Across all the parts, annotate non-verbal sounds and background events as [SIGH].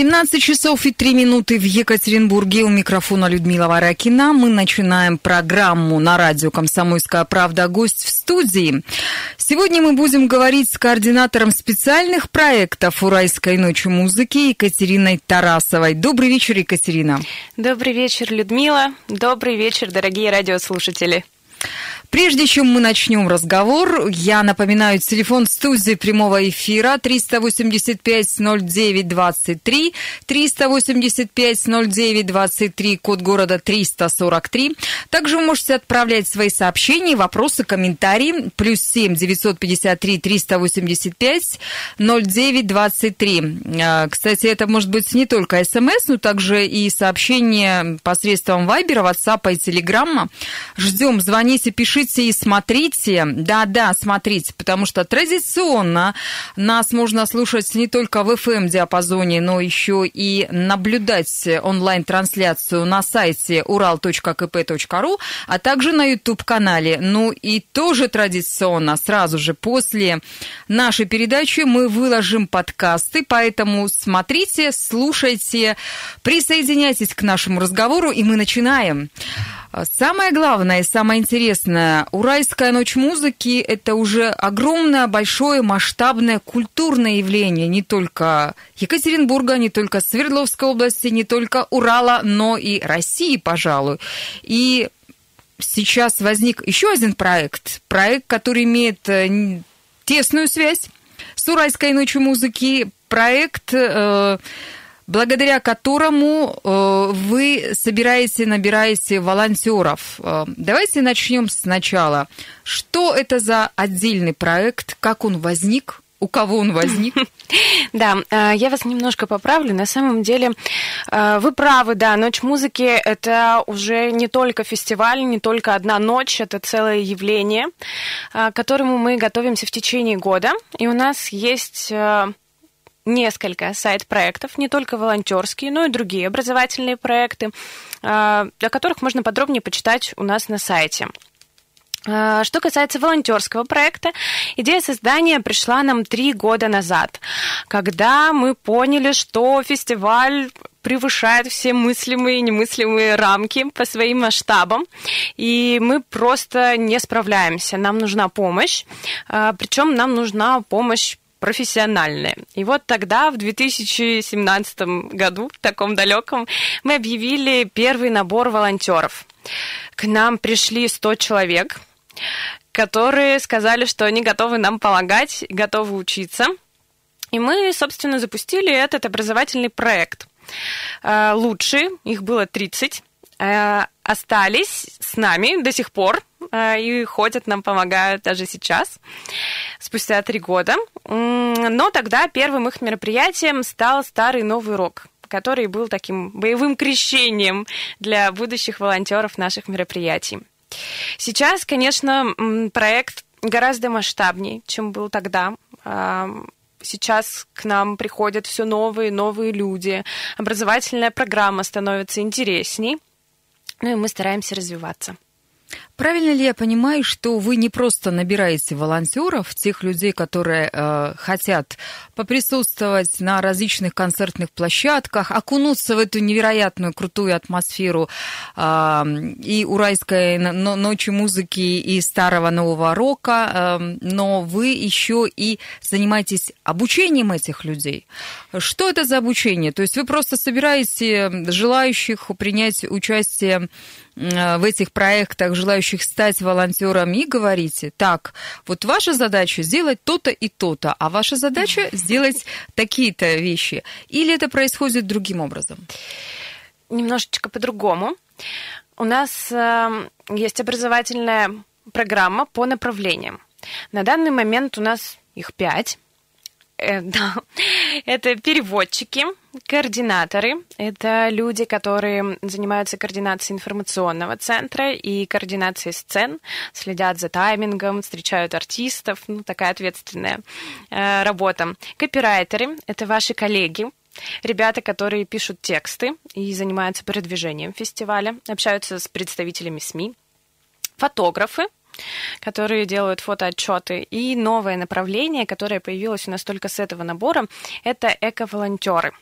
17 часов и 3 минуты в Екатеринбурге. У микрофона Людмила Варакина. Мы начинаем программу на радио «Комсомольская правда». Гость в студии. Сегодня мы будем говорить с координатором специальных проектов «Уральской ночи музыки» Екатериной Тарасовой. Добрый вечер, Екатерина. Добрый вечер, Людмила. Добрый вечер, дорогие радиослушатели. Прежде чем мы начнем разговор, я напоминаю, телефон студии прямого эфира 385-09-23, 385-09-23, код города 343. Также вы можете отправлять свои сообщения, вопросы, комментарии, плюс 7 953 385 09 23. Кстати, это может быть не только смс, но также и сообщения посредством Вайбера, WhatsApp и Телеграмма. Ждем, звоните, пишите пишите и смотрите. Да-да, смотрите, потому что традиционно нас можно слушать не только в FM-диапазоне, но еще и наблюдать онлайн-трансляцию на сайте ural.kp.ru, а также на YouTube-канале. Ну и тоже традиционно, сразу же после нашей передачи мы выложим подкасты, поэтому смотрите, слушайте, присоединяйтесь к нашему разговору, и мы начинаем. Самое главное и самое интересное, Уральская ночь музыки – это уже огромное, большое, масштабное культурное явление не только Екатеринбурга, не только Свердловской области, не только Урала, но и России, пожалуй. И сейчас возник еще один проект, проект, который имеет э, тесную связь с Уральской ночью музыки, проект э, благодаря которому э, вы собираете, набираете волонтеров. Э, давайте начнем сначала. Что это за отдельный проект, как он возник? У кого он возник? [LAUGHS] Да, э, я вас немножко поправлю. На самом деле, вы правы, да, Ночь музыки – это уже не только фестиваль, не только одна ночь, это целое явление, к которому мы готовимся в течение года. И у нас есть несколько сайт-проектов, не только волонтерские, но и другие образовательные проекты, а, о которых можно подробнее почитать у нас на сайте. А, что касается волонтерского проекта, идея создания пришла нам три года назад, когда мы поняли, что фестиваль превышает все мыслимые и немыслимые рамки по своим масштабам, и мы просто не справляемся. Нам нужна помощь, а, причем нам нужна помощь профессиональные. И вот тогда, в 2017 году, в таком далеком, мы объявили первый набор волонтеров. К нам пришли 100 человек, которые сказали, что они готовы нам помогать, готовы учиться. И мы, собственно, запустили этот образовательный проект. Э, лучшие, их было 30, э, остались с нами до сих пор и ходят, нам помогают даже сейчас, спустя три года. Но тогда первым их мероприятием стал старый новый рок который был таким боевым крещением для будущих волонтеров наших мероприятий. Сейчас, конечно, проект гораздо масштабнее, чем был тогда. А, сейчас к нам приходят все новые новые люди, образовательная программа становится интересней, ну и мы стараемся развиваться. Правильно ли я понимаю, что вы не просто набираете волонтеров, тех людей, которые э, хотят поприсутствовать на различных концертных площадках, окунуться в эту невероятную крутую атмосферу э, и уральской ночи музыки, и старого нового рока, э, но вы еще и занимаетесь обучением этих людей. Что это за обучение? То есть вы просто собираете желающих принять участие в этих проектах, желающих стать волонтерами, и говорите, так, вот ваша задача сделать то-то и то-то, а ваша задача сделать такие-то вещи. Или это происходит другим образом? Немножечко по-другому. У нас э, есть образовательная программа по направлениям. На данный момент у нас их пять. Э, [LAUGHS] да, это переводчики, координаторы, это люди, которые занимаются координацией информационного центра и координацией сцен, следят за таймингом, встречают артистов, ну, такая ответственная э, работа. Копирайтеры – это ваши коллеги, Ребята, которые пишут тексты и занимаются продвижением фестиваля, общаются с представителями СМИ. Фотографы, которые делают фотоотчеты. И новое направление, которое появилось у нас только с этого набора, это эко-волонтеры.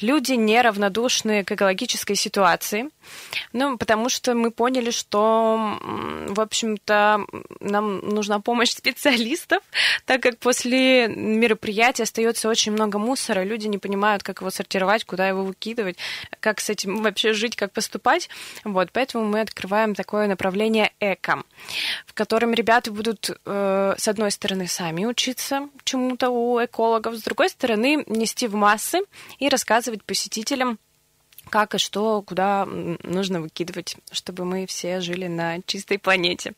Люди неравнодушны к экологической ситуации, ну, потому что мы поняли, что, в общем-то, нам нужна помощь [LAUGHS] специалистов, так как после мероприятия остается очень много мусора, люди не понимают, как его сортировать, куда его выкидывать, как с этим вообще жить, как поступать. Вот, поэтому мы открываем такое направление эко, в котором ребята будут, э, с одной стороны, сами учиться чему-то у экологов, с другой стороны, нести в массы и рассказывать посетителям, как и что, куда нужно выкидывать, чтобы мы все жили на чистой планете.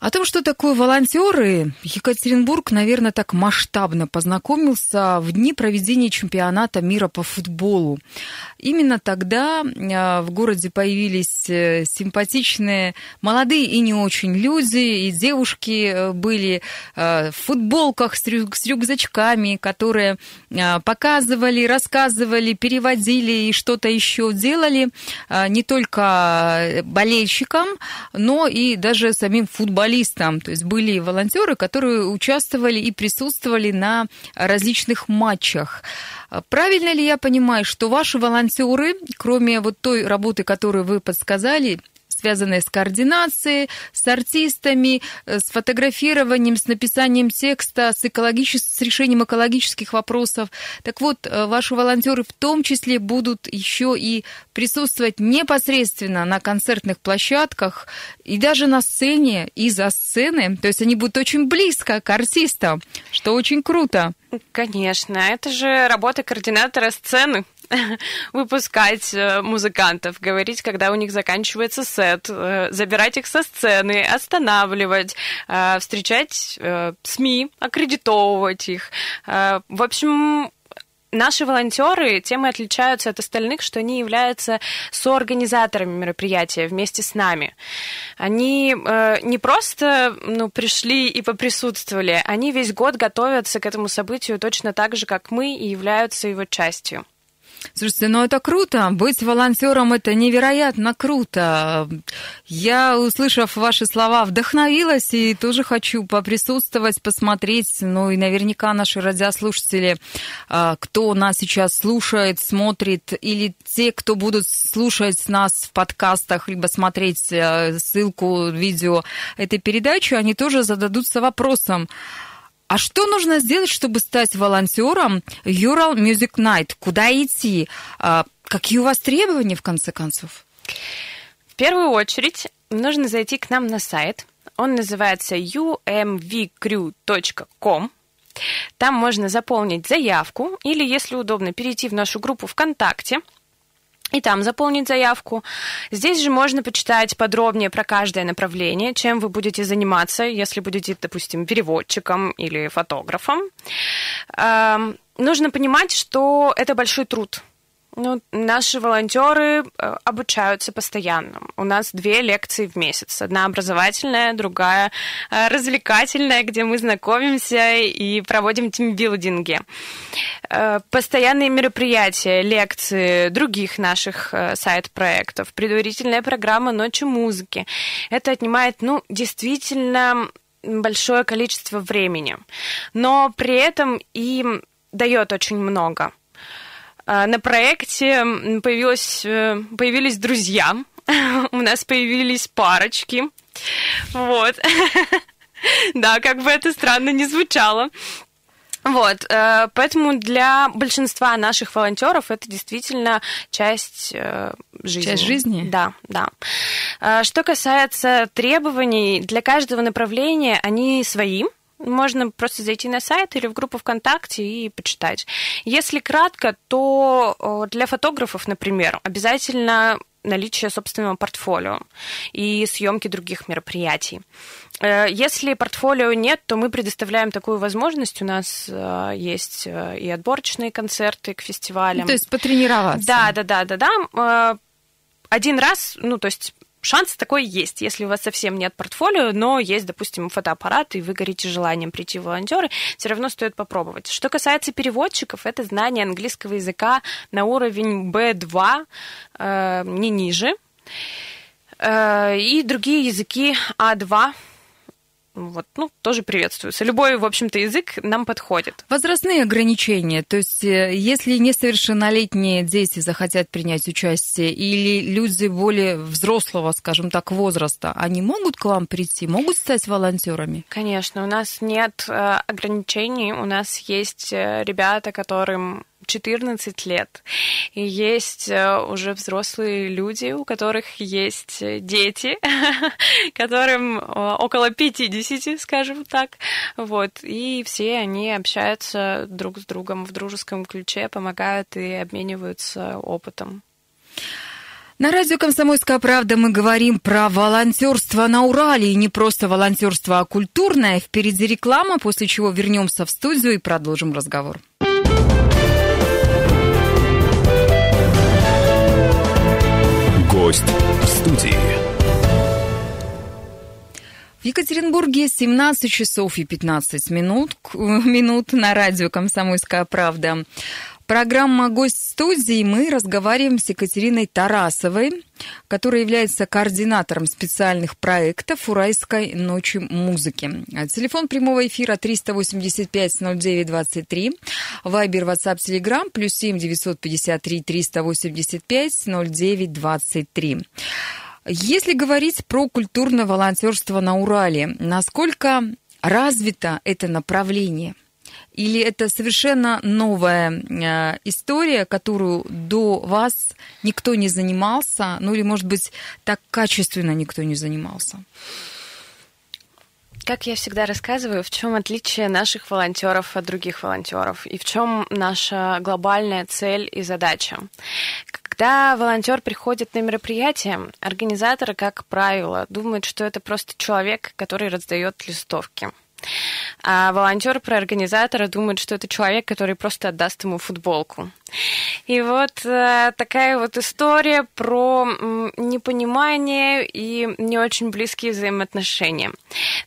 О том, что такое волонтеры, Екатеринбург, наверное, так масштабно познакомился в дни проведения чемпионата мира по футболу. Именно тогда а, в городе появились э, симпатичные молодые и не очень люди, и девушки э, были э, в футболках с рюкзачками, которые показывали, рассказывали, переводили и что-то еще делали не только болельщикам, но и даже самим футболистам футболистам. То есть были волонтеры, которые участвовали и присутствовали на различных матчах. Правильно ли я понимаю, что ваши волонтеры, кроме вот той работы, которую вы подсказали, связанные с координацией, с артистами, э, с фотографированием, с написанием текста, с, экологичес... с решением экологических вопросов. Так вот, э, ваши волонтеры в том числе будут еще и присутствовать непосредственно на концертных площадках и даже на сцене и за сцены. То есть они будут очень близко к артистам, что очень круто. Конечно, это же работа координатора сцены. [LAUGHS] выпускать э, музыкантов, говорить, когда у них заканчивается сет, э, забирать их со сцены, останавливать, э, встречать СМИ, аккредитовывать их. В общем, Наши волонтеры тем и отличаются от остальных, что они являются соорганизаторами мероприятия вместе с нами. Они э, не просто ну, пришли и поприсутствовали, они весь год готовятся к этому событию точно так же, как мы, и являются его частью. Слушайте, ну это круто. Быть волонтером это невероятно круто. Я, услышав ваши слова, вдохновилась и тоже хочу поприсутствовать, посмотреть. Ну и наверняка наши радиослушатели, а, кто нас сейчас слушает, смотрит, или те, кто будут слушать нас в подкастах, либо смотреть э, ссылку, видео этой передачи, они тоже зададутся вопросом. А что нужно сделать, чтобы стать волонтером Ural Music Night? Куда идти? А, какие у вас требования, в конце концов? В первую очередь нужно зайти к нам на сайт. Он называется umvcrew.com. Там можно заполнить заявку или, если удобно, перейти в нашу группу ВКонтакте – и там заполнить заявку. Здесь же можно почитать подробнее про каждое направление, чем вы будете заниматься, если будете, допустим, переводчиком или фотографом. Эм, нужно понимать, что это большой труд. Ну, наши волонтеры э, обучаются постоянно. У нас две лекции в месяц. Одна образовательная, другая э, развлекательная, где мы знакомимся и проводим тимбилдинги. Э, постоянные мероприятия, лекции других наших сайт-проектов, предварительная программа «Ночи музыки». Это отнимает, ну, действительно большое количество времени. Но при этом и дает очень много – на проекте появилось, э, появились друзья, [LAUGHS] у нас появились парочки. Вот. [LAUGHS] Да, как бы это странно не звучало. Вот, э, поэтому для большинства наших волонтеров это действительно часть э, жизни. Часть жизни? Да, да. Что касается требований, для каждого направления они свои. Можно просто зайти на сайт или в группу ВКонтакте и почитать. Если кратко, то для фотографов, например, обязательно наличие собственного портфолио и съемки других мероприятий. Э, если портфолио нет, то мы предоставляем такую возможность. У нас э, есть э, и отборочные концерты к фестивалям. То есть потренироваться. Да, да, да, да, да. Один раз, ну, то есть шанс такой есть, если у вас совсем нет портфолио, но есть, допустим, фотоаппарат, и вы горите желанием прийти в волонтеры, все равно стоит попробовать. Что касается переводчиков, это знание английского языка на уровень B2, э, не ниже, э, и другие языки А2, вот, ну, тоже приветствуется. Любой, в общем-то, язык нам подходит. Возрастные ограничения, то есть э, если несовершеннолетние дети захотят принять участие или люди более взрослого, скажем так, возраста, они могут к вам прийти, могут стать волонтерами? Конечно, у нас нет э, ограничений, у нас есть э, ребята, которым 14 лет. И есть э, уже взрослые люди, у которых есть э, дети, [LAUGHS] которым э, около 50, скажем так. Вот. И все они общаются друг с другом в дружеском ключе, помогают и обмениваются опытом. На радио «Комсомольская правда» мы говорим про волонтерство на Урале. И не просто волонтерство, а культурное. Впереди реклама, после чего вернемся в студию и продолжим разговор. Гость в студии. В Екатеринбурге 17 часов и 15 минут, минут на радио «Комсомольская правда». Программа «Гость студии» мы разговариваем с Екатериной Тарасовой, которая является координатором специальных проектов «Уральской ночи музыки». Телефон прямого эфира 385-09-23, Вайбер, WhatsApp, Telegram, плюс 7 953 385 09 23. Если говорить про культурное волонтерство на Урале, насколько развито это направление – или это совершенно новая э, история, которую до вас никто не занимался, ну или, может быть, так качественно никто не занимался? Как я всегда рассказываю, в чем отличие наших волонтеров от других волонтеров и в чем наша глобальная цель и задача. Когда волонтер приходит на мероприятие, организаторы, как правило, думают, что это просто человек, который раздает листовки. А волонтер про организатора думает, что это человек, который просто отдаст ему футболку. И вот э, такая вот история про непонимание и не очень близкие взаимоотношения.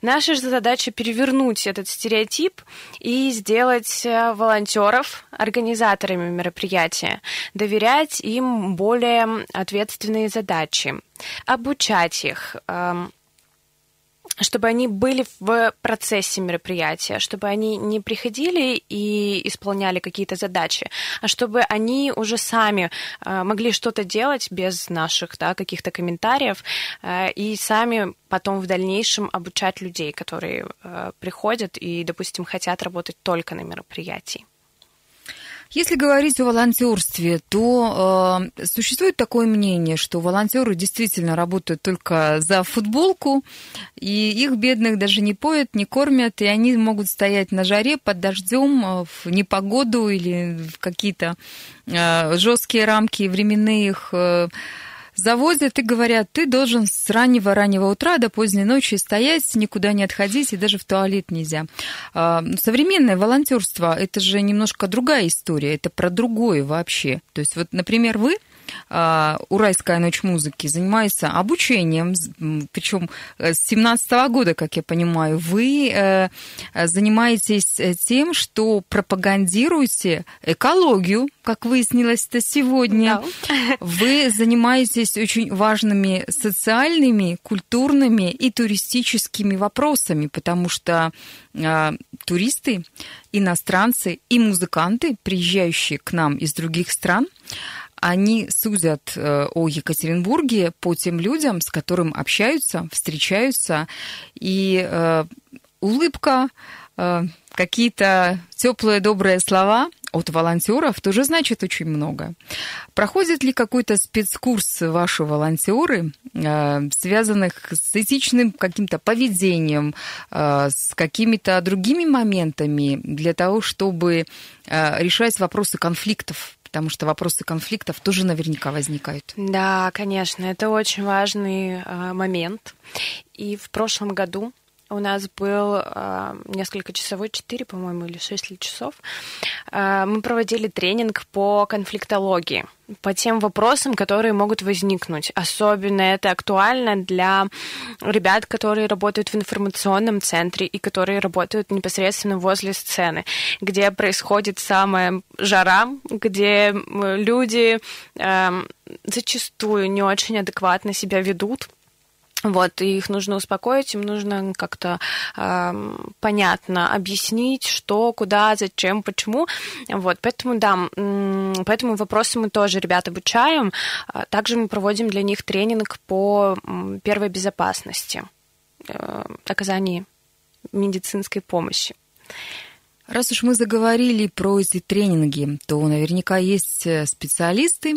Наша же задача перевернуть этот стереотип и сделать э, волонтеров организаторами мероприятия, доверять им более ответственные задачи, обучать их. Чтобы они были в процессе мероприятия, чтобы они не приходили и исполняли какие-то задачи, а чтобы они уже сами э, могли что-то делать без наших да, каких-то комментариев э, и сами потом в дальнейшем обучать людей, которые э, приходят и, допустим, хотят работать только на мероприятии. Если говорить о волонтерстве, то э, существует такое мнение, что волонтеры действительно работают только за футболку, и их бедных даже не поят, не кормят, и они могут стоять на жаре под дождем э, в непогоду или в какие-то э, жесткие рамки временные их э, завозят и говорят, ты должен с раннего-раннего утра до поздней ночи стоять, никуда не отходить, и даже в туалет нельзя. А, современное волонтерство – это же немножко другая история, это про другое вообще. То есть вот, например, вы Уральская ночь музыки занимается обучением, причем э, с 17 года, как я понимаю, вы э, занимаетесь э, тем, что пропагандируете экологию, как выяснилось это сегодня. Да. Вы занимаетесь очень важными социальными, культурными и туристическими вопросами, потому что туристы, иностранцы и музыканты, приезжающие к нам из других стран, они судят э, о Екатеринбурге по тем людям, с которым общаются, встречаются, и э, улыбка, э, какие-то теплые добрые слова от волонтеров тоже значит очень много. Проходит ли какой-то спецкурс ваши волонтеры, связанных с этичным каким-то поведением, с какими-то другими моментами для того, чтобы решать вопросы конфликтов потому что вопросы конфликтов тоже наверняка возникают. Да, конечно, это очень важный э, момент. И в прошлом году у нас был э, несколько часовой, 4, по-моему, или 6 часов. Э, мы проводили тренинг по конфликтологии, по тем вопросам, которые могут возникнуть. Особенно это актуально для ребят, которые работают в информационном центре и которые работают непосредственно возле сцены, где происходит самая жара, где люди э, зачастую не очень адекватно себя ведут Вот, и их нужно успокоить, им нужно как-то э, понятно объяснить, что, куда, зачем, почему. Вот, поэтому, да, поэтому вопросы мы тоже ребят обучаем. А также мы проводим для них тренинг по первой безопасности, э, оказании медицинской помощи. Раз уж мы заговорили про эти тренинги, то наверняка есть э, специалисты,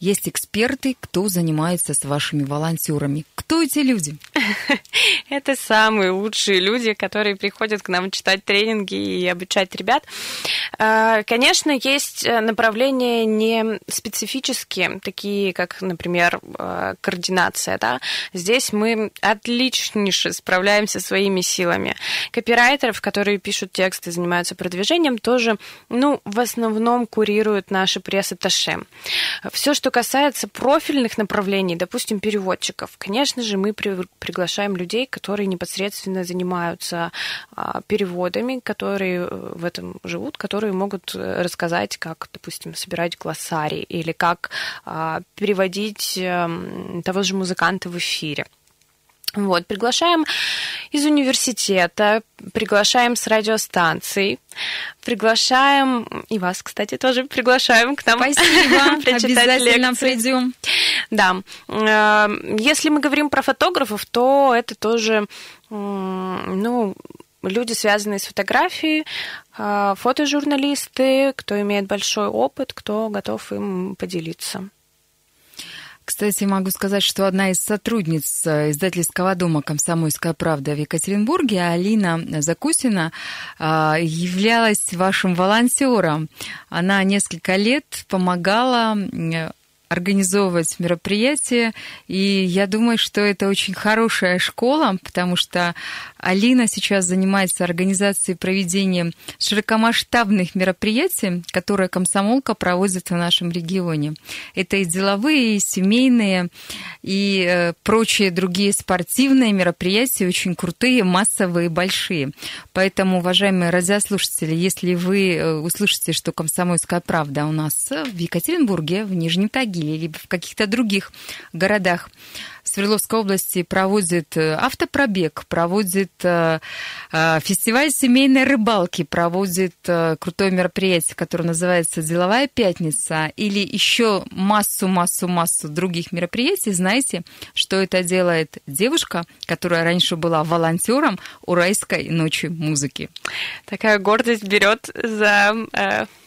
есть эксперты, кто занимается с вашими волонтерами. Кто эти люди? [LAUGHS] Это самые лучшие люди, которые приходят к нам читать тренинги и обучать ребят. А, конечно, есть э, направления не специфические, такие как, например, э, координация. Да? Здесь мы отличнейше справляемся своими силами. Копирайтеров, которые пишут тексты, занимаются продвижением, тоже, ну, в основном курируют наши пресс-атташе. Все, что касается профильных направлений, допустим, переводчиков, конечно же, мы приглашаем людей, которые непосредственно занимаются а, переводами, которые э, в этом живут, которые могут э, рассказать, как, допустим, собирать глоссарий или как а, переводить эм, того же музыканта в эфире. Вот, приглашаем из университета, приглашаем с радиостанций, приглашаем, и вас, кстати, тоже приглашаем к нам. [LAUGHS] Спасибо, обязательно придем. Да, э, если мы говорим про фотографов, то это тоже, ну, люди, связанные с фотографией, э, фотожурналисты, кто имеет большой опыт, кто готов им поделиться. Кстати, могу сказать, что одна из сотрудниц э, издательского дома «Комсомольская правда» в Екатеринбурге, Алина Закусина, э, являлась вашим волонтером. Она несколько лет помогала организовывать мероприятия. И я думаю, что это очень хорошая школа, потому что Алина сейчас занимается организацией проведения широкомасштабных мероприятий, которые комсомолка проводит в нашем регионе. Это и деловые, и семейные, и э, прочие другие спортивные мероприятия, очень крутые, массовые, большие. Поэтому, уважаемые радиослушатели, если вы э, услышите, что «Комсомольская правда» у нас в Екатеринбурге, в Нижнем Тагиле, Тагиле, либо в каких-то других городах Свердловской области проводит э, автопробег, проводит э, э, фестиваль семейной рыбалки, проводит крутое мероприятие, которое называется «Деловая пятница», или еще массу-массу-массу других мероприятий, знаете, что это делает девушка, которая раньше была волонтером Уральской ночи музыки. Такая гордость берет за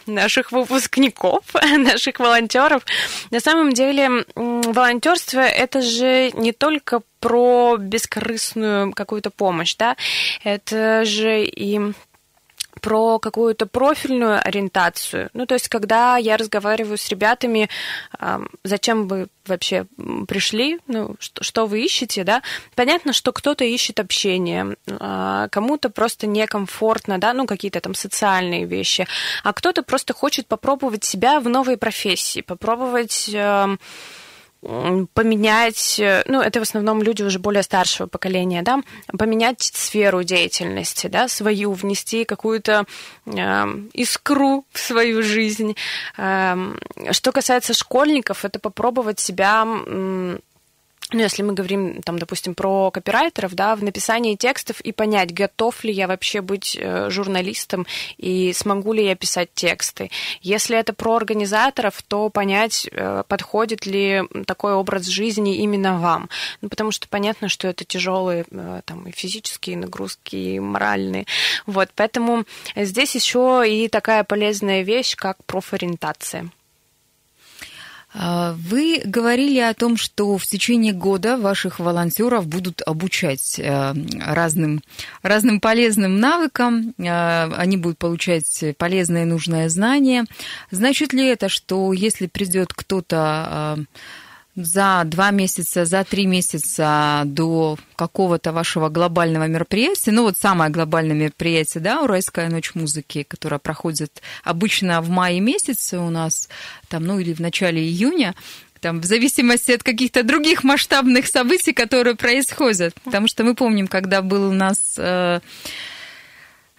наших выпускников, [LAUGHS] наших волонтеров. На самом деле, волонтерство это же не только про бескорыстную какую-то помощь, да, это же и про какую-то профильную ориентацию. Ну, то есть, когда я разговариваю с ребятами, зачем вы вообще пришли, ну, что, что вы ищете, да, понятно, что кто-то ищет общение, а, кому-то просто некомфортно, да, ну, какие-то там социальные вещи, а кто-то просто хочет попробовать себя в новой профессии, попробовать поменять, э, ну, это в основном люди уже более старшего поколения, да, поменять сферу деятельности, да, свою, внести какую-то э, искру в свою жизнь. Э, что касается школьников, это попробовать себя ну, если мы говорим, там, допустим, про копирайтеров, да, в написании текстов и понять, готов ли я вообще быть э, журналистом и смогу ли я писать тексты. Если это про организаторов, то понять, э, подходит ли такой образ жизни именно вам. Ну, потому что понятно, что это тяжелые э, там, и физические нагрузки, и моральные. Вот, поэтому здесь еще и такая полезная вещь, как профориентация. А, вы говорили о том, что в течение года ваших волонтеров будут обучать э, разным, разным полезным навыкам, э, они будут получать полезное и нужное знание. Значит ли это, что если придет кто-то за два месяца, за три месяца до какого-то вашего глобального мероприятия, ну вот самое глобальное мероприятие, да, Уральская ночь музыки, которая проходит обычно в мае месяце у нас, там, ну или в начале июня, там, в зависимости от каких-то других масштабных событий, которые происходят. Потому что мы помним, когда был у нас э,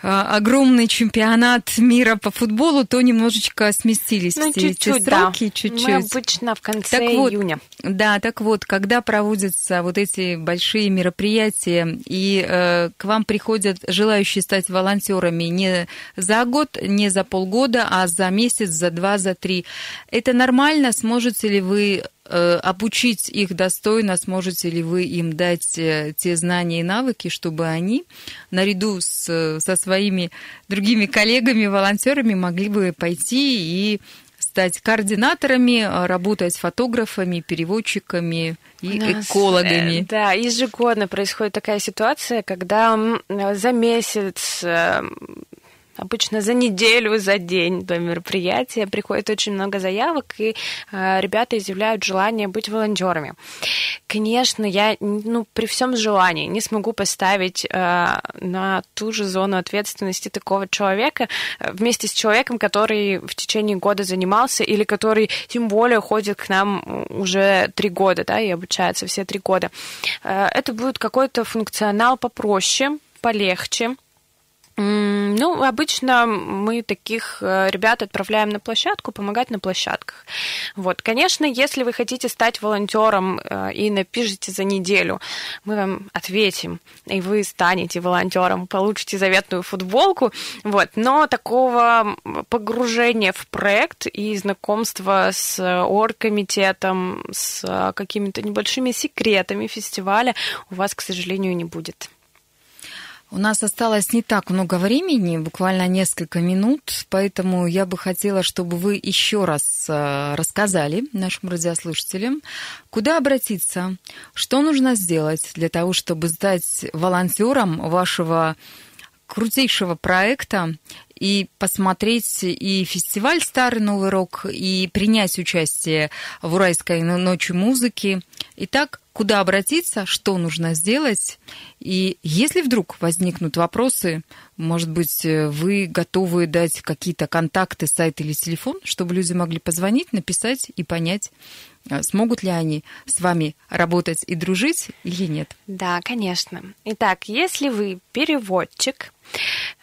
огромный чемпионат мира по футболу, то немножечко сместились ну, все чуть-чуть, эти сроки, да. чуть-чуть. Мы обычно в конце так вот, июня. Да, так вот, когда проводятся вот эти большие мероприятия, и э, к вам приходят желающие стать волонтерами не за год, не за полгода, а за месяц, за два, за три, это нормально? Сможете ли вы Э, обучить их достойно, сможете ли вы им дать э, те знания и навыки, чтобы они наряду с, со своими другими коллегами, волонтерами могли бы пойти и стать координаторами, э, работать фотографами, переводчиками и нас, экологами. Да, ежегодно происходит такая ситуация, когда за месяц Обычно за неделю, за день до мероприятия приходит очень много заявок, и э, ребята изъявляют желание быть волонтерами. Конечно, я ну, при всем желании не смогу поставить э, на ту же зону ответственности такого человека э, вместе с человеком, который в течение года занимался или который тем более ходит к нам уже три года, да, и обучается все три года. Э, это будет какой-то функционал попроще, полегче, ну, обычно мы таких э, ребят отправляем на площадку, помогать на площадках. Вот, конечно, если вы хотите стать волонтером э, и напишите за неделю, мы вам ответим, и вы станете волонтером, получите заветную футболку. Вот, но такого погружения в проект и знакомства с оргкомитетом, с какими-то небольшими секретами фестиваля у вас, к сожалению, не будет. У нас осталось не так много времени, буквально несколько минут, поэтому я бы хотела, чтобы вы еще раз э, рассказали нашим радиослушателям, куда обратиться, что нужно сделать для того, чтобы стать волонтером вашего крутейшего проекта и посмотреть и фестиваль «Старый Новый Рок», и принять участие в Уральской ночи музыки. Итак, куда обратиться, что нужно сделать. И если вдруг возникнут вопросы, может быть, вы готовы дать какие-то контакты, сайт или телефон, чтобы люди могли позвонить, написать и понять, смогут ли они с вами работать и дружить или нет. Да, конечно. Итак, если вы переводчик,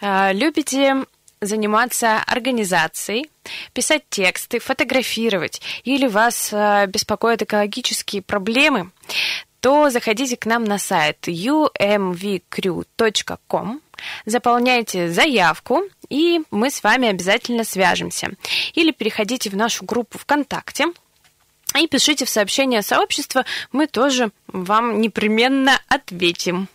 э, любите заниматься организацией, писать тексты, фотографировать, или вас э, беспокоят экологические проблемы, то заходите к нам на сайт umvcrew.com, заполняйте заявку, и мы с вами обязательно свяжемся. Или переходите в нашу группу ВКонтакте, и пишите в сообщение сообщества, мы тоже вам непременно ответим.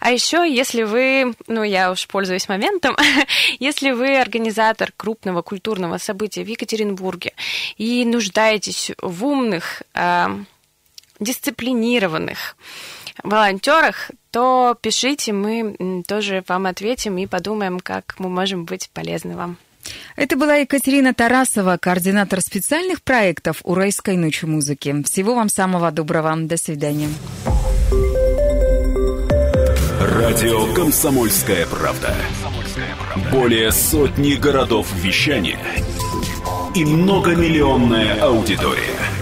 А еще, если вы, ну, я уж пользуюсь моментом, [LAUGHS] если вы организатор крупного культурного события в Екатеринбурге и нуждаетесь в умных, э, дисциплинированных волонтерах, то пишите, мы тоже вам ответим и подумаем, как мы можем быть полезны вам. Это была Екатерина Тарасова, координатор специальных проектов Уральской ночи музыки. Всего вам самого доброго. До свидания. Радио «Комсомольская правда». Более сотни городов вещания и многомиллионная аудитория.